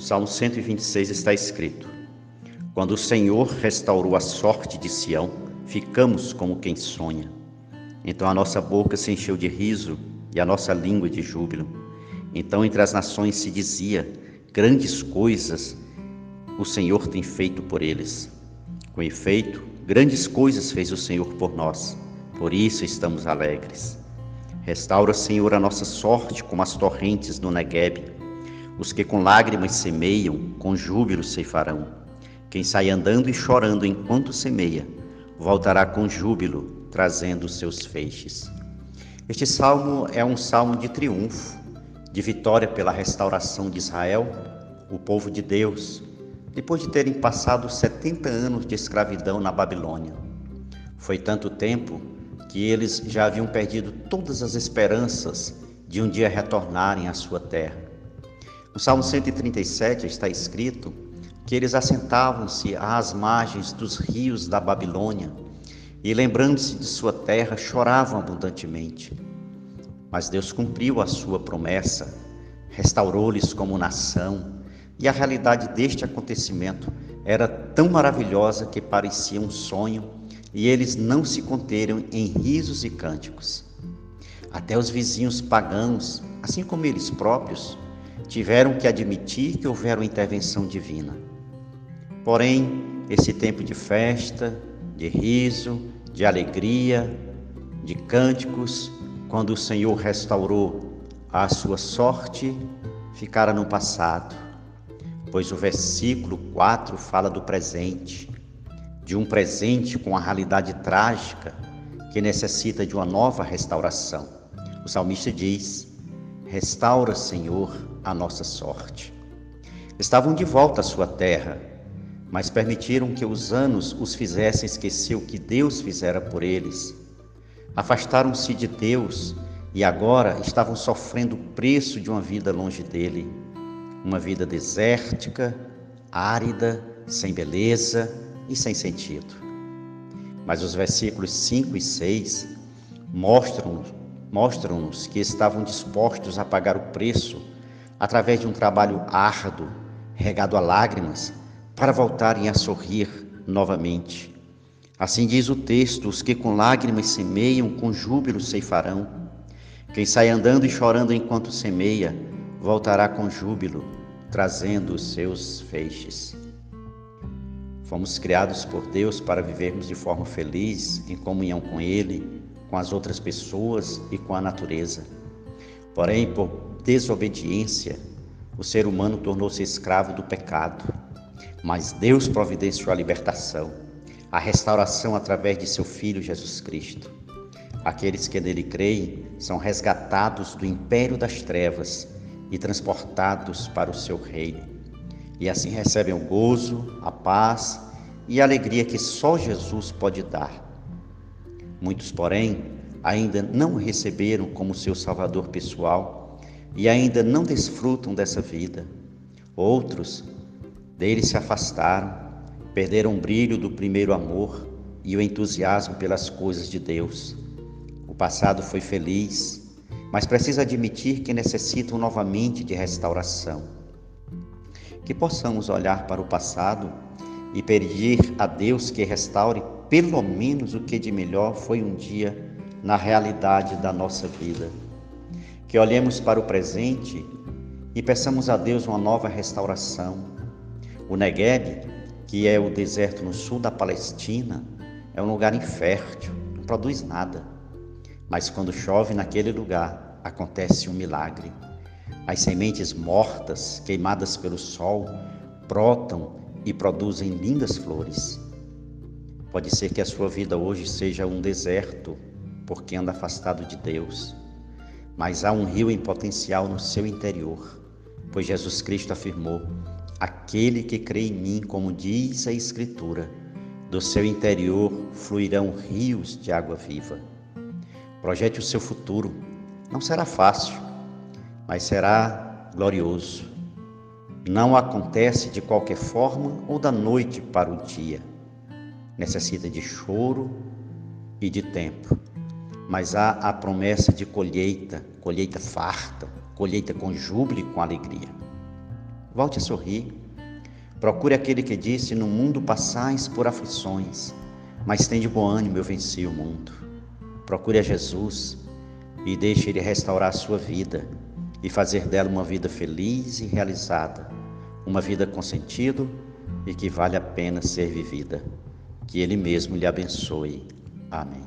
No Salmo 126 está escrito: Quando o Senhor restaurou a sorte de Sião, ficamos como quem sonha. Então a nossa boca se encheu de riso e a nossa língua de júbilo. Então entre as nações se dizia: Grandes coisas o Senhor tem feito por eles. Com efeito, grandes coisas fez o Senhor por nós, por isso estamos alegres. Restaura, Senhor, a nossa sorte como as torrentes do Negueb. Os que com lágrimas semeiam, com júbilo ceifarão. Quem sai andando e chorando enquanto semeia, voltará com júbilo, trazendo seus feixes. Este salmo é um salmo de triunfo, de vitória pela restauração de Israel, o povo de Deus, depois de terem passado 70 anos de escravidão na Babilônia. Foi tanto tempo que eles já haviam perdido todas as esperanças de um dia retornarem à sua terra. No Salmo 137 está escrito que eles assentavam-se às margens dos rios da Babilônia e, lembrando-se de sua terra, choravam abundantemente. Mas Deus cumpriu a sua promessa, restaurou-lhes como nação e a realidade deste acontecimento era tão maravilhosa que parecia um sonho e eles não se conteram em risos e cânticos. Até os vizinhos pagãos, assim como eles próprios, tiveram que admitir que houvera uma intervenção divina. Porém, esse tempo de festa, de riso, de alegria, de cânticos, quando o Senhor restaurou a sua sorte, ficara no passado pois o versículo 4 fala do presente, de um presente com a realidade trágica que necessita de uma nova restauração. O salmista diz: Restaura, Senhor, a nossa sorte. Estavam de volta à sua terra, mas permitiram que os anos os fizessem esquecer o que Deus fizera por eles. Afastaram-se de Deus e agora estavam sofrendo o preço de uma vida longe dele uma vida desértica, árida, sem beleza e sem sentido. Mas os versículos 5 e 6 mostram-nos mostram que estavam dispostos a pagar o preço através de um trabalho árduo, regado a lágrimas, para voltarem a sorrir novamente. Assim diz o texto: os que com lágrimas semeiam, com júbilo ceifarão. Quem sai andando e chorando enquanto semeia, voltará com júbilo, trazendo os seus feixes. Fomos criados por Deus para vivermos de forma feliz, em comunhão com Ele, com as outras pessoas e com a natureza. Porém, por desobediência, o ser humano tornou-se escravo do pecado. Mas Deus providenciou a libertação, a restauração através de seu Filho Jesus Cristo. Aqueles que nele creem são resgatados do império das trevas e transportados para o seu reino. E assim recebem o gozo, a paz e a alegria que só Jesus pode dar. Muitos, porém, ainda não receberam como seu Salvador pessoal e ainda não desfrutam dessa vida. Outros dele se afastaram, perderam o brilho do primeiro amor e o entusiasmo pelas coisas de Deus. O passado foi feliz, mas precisa admitir que necessitam novamente de restauração. Que possamos olhar para o passado e pedir a Deus que restaure pelo menos o que de melhor foi um dia na realidade da nossa vida. Que olhemos para o presente e peçamos a Deus uma nova restauração. O Negueb, que é o deserto no sul da Palestina, é um lugar infértil, não produz nada. Mas quando chove naquele lugar, acontece um milagre. As sementes mortas, queimadas pelo sol, brotam e produzem lindas flores. Pode ser que a sua vida hoje seja um deserto, porque anda afastado de Deus. Mas há um rio em potencial no seu interior, pois Jesus Cristo afirmou: Aquele que crê em mim, como diz a Escritura, do seu interior fluirão rios de água viva. Projete o seu futuro. Não será fácil, mas será glorioso. Não acontece de qualquer forma ou da noite para o dia. Necessita de choro e de tempo. Mas há a promessa de colheita, colheita farta, colheita com júbilo e com alegria. Volte a sorrir. Procure aquele que disse: No mundo passais por aflições, mas tem de bom ânimo, eu venci o mundo. Procure a Jesus e deixe Ele restaurar a sua vida e fazer dela uma vida feliz e realizada, uma vida com sentido e que vale a pena ser vivida. Que Ele mesmo lhe abençoe. Amém.